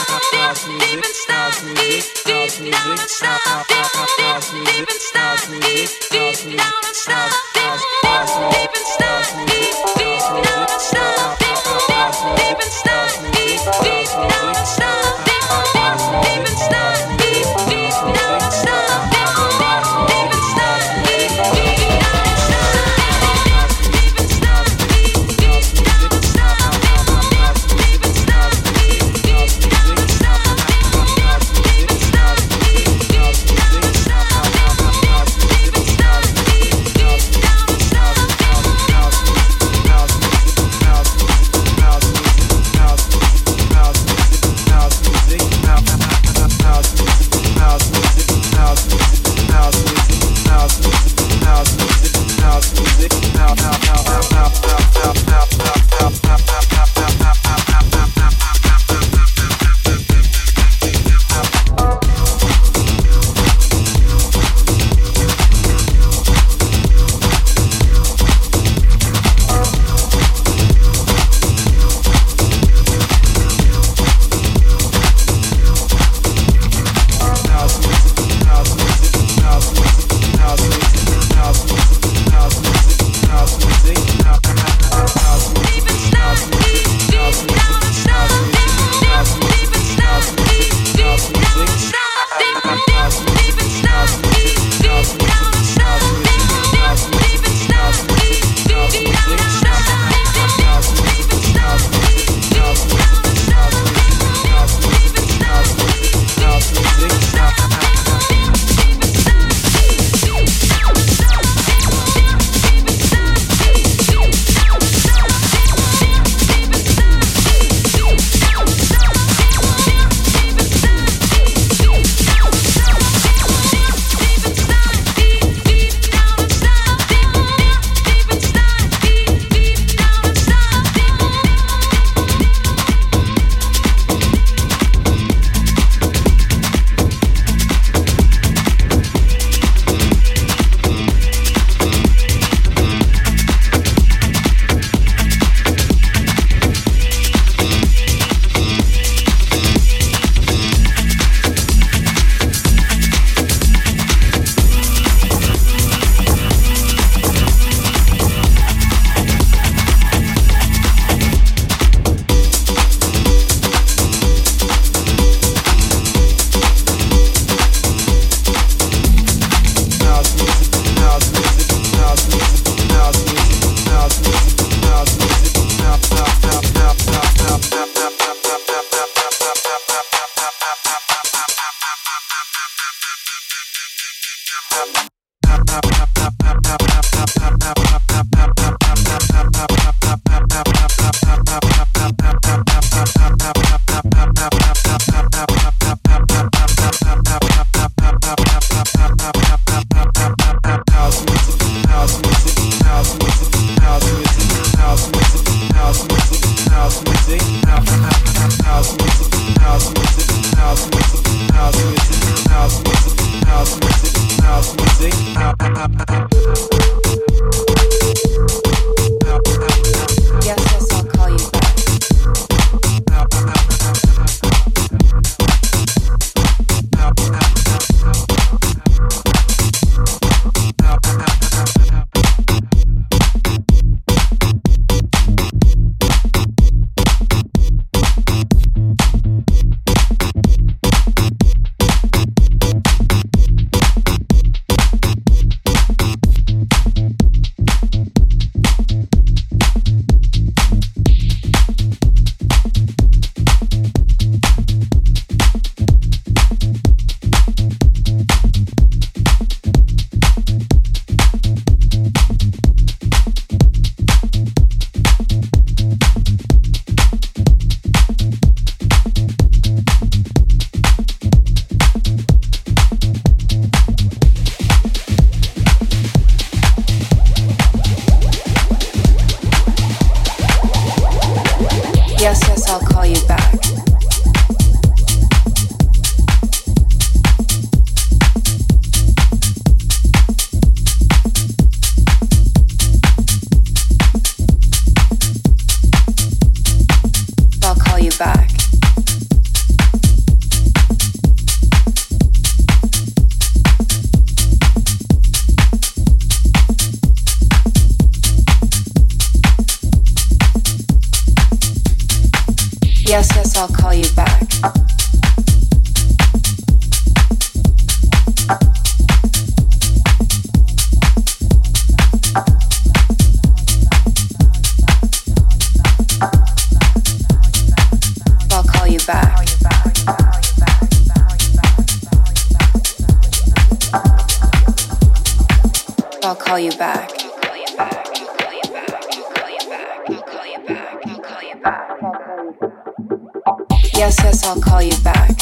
I'll call you back. call you back. Yes, yes, I'll call you back.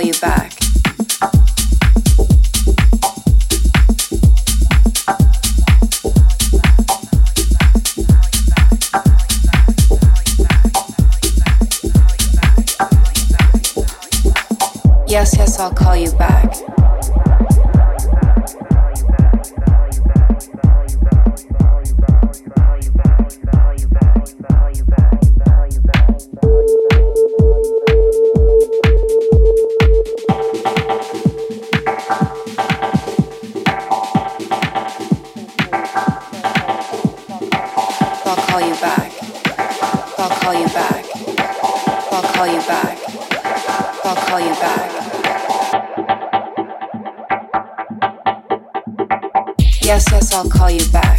call you back. Yes, yes, I'll call you back. I'll call you back.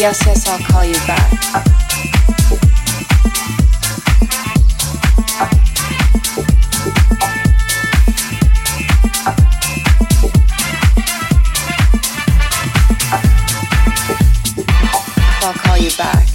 Yes, yes, I'll call you back. I'll call you back.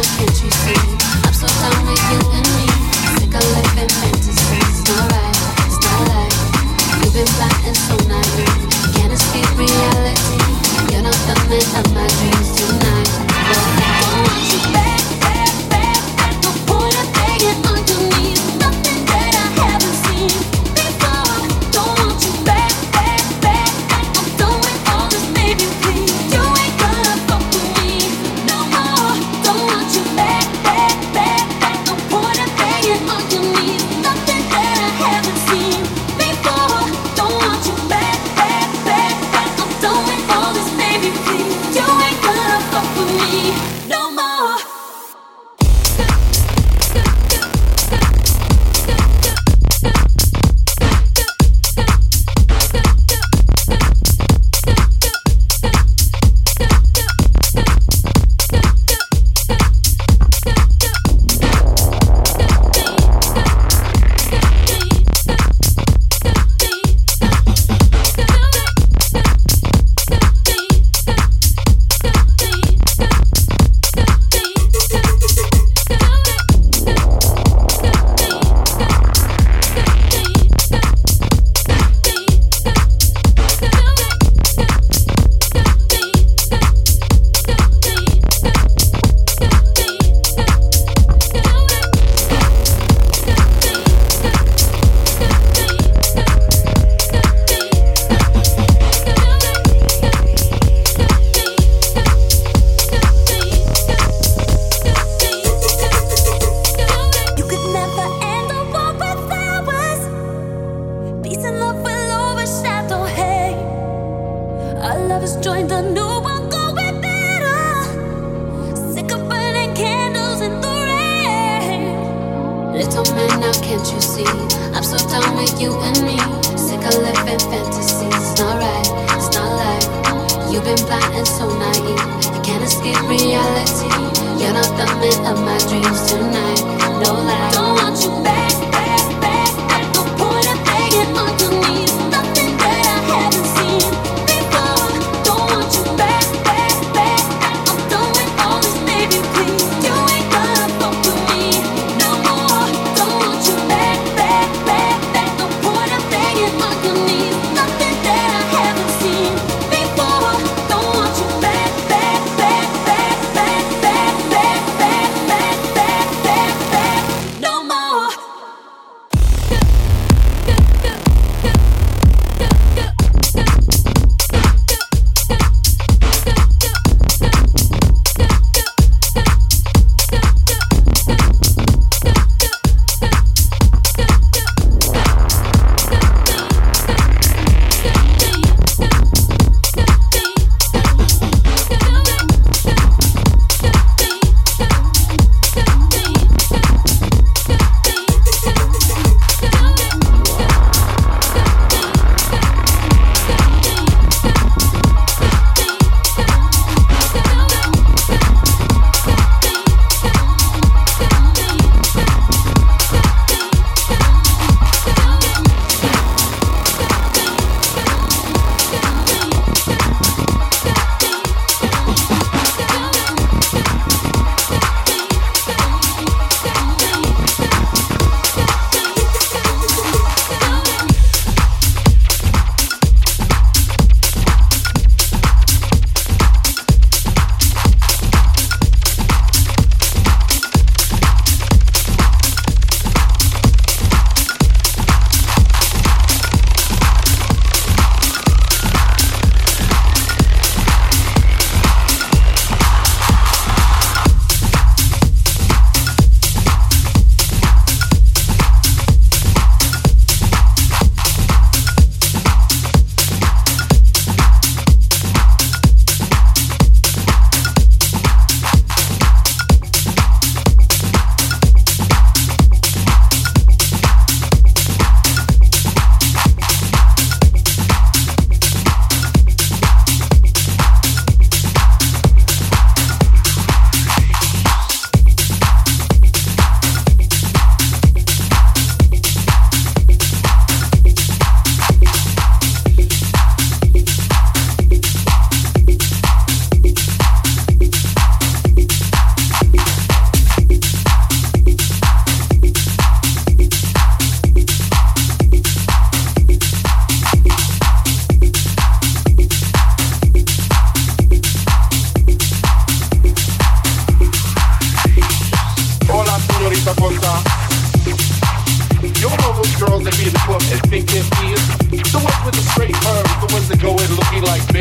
can't you see? I'm so done with you.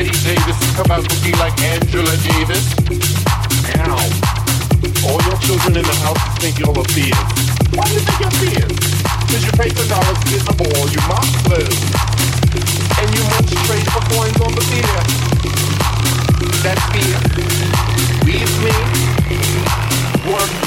About looking like Angela Davis? Ow. All your children in the house think you're a fierce. Why do you think you're fierce? Because your paper dollars in the ball, you mock clothes. And you munch trade for coins on the beer. That's fear. Leave me. Work,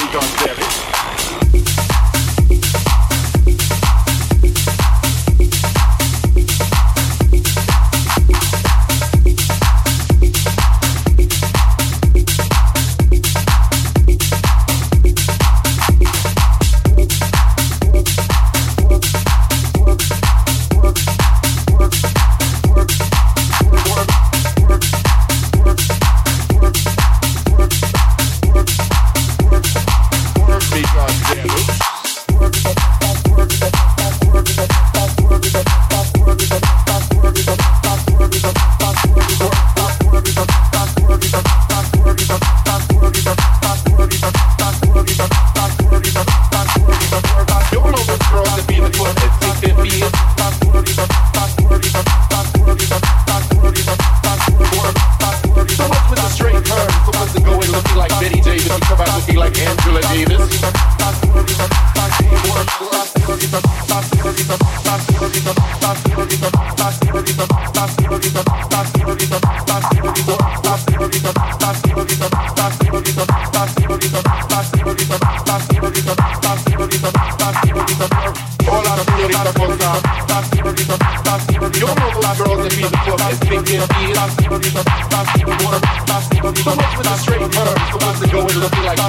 I'm about to go like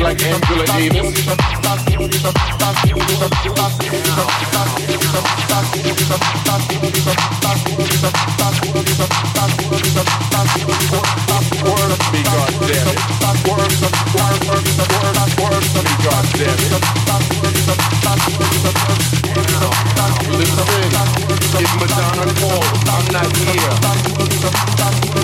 like goddamn it. Not here.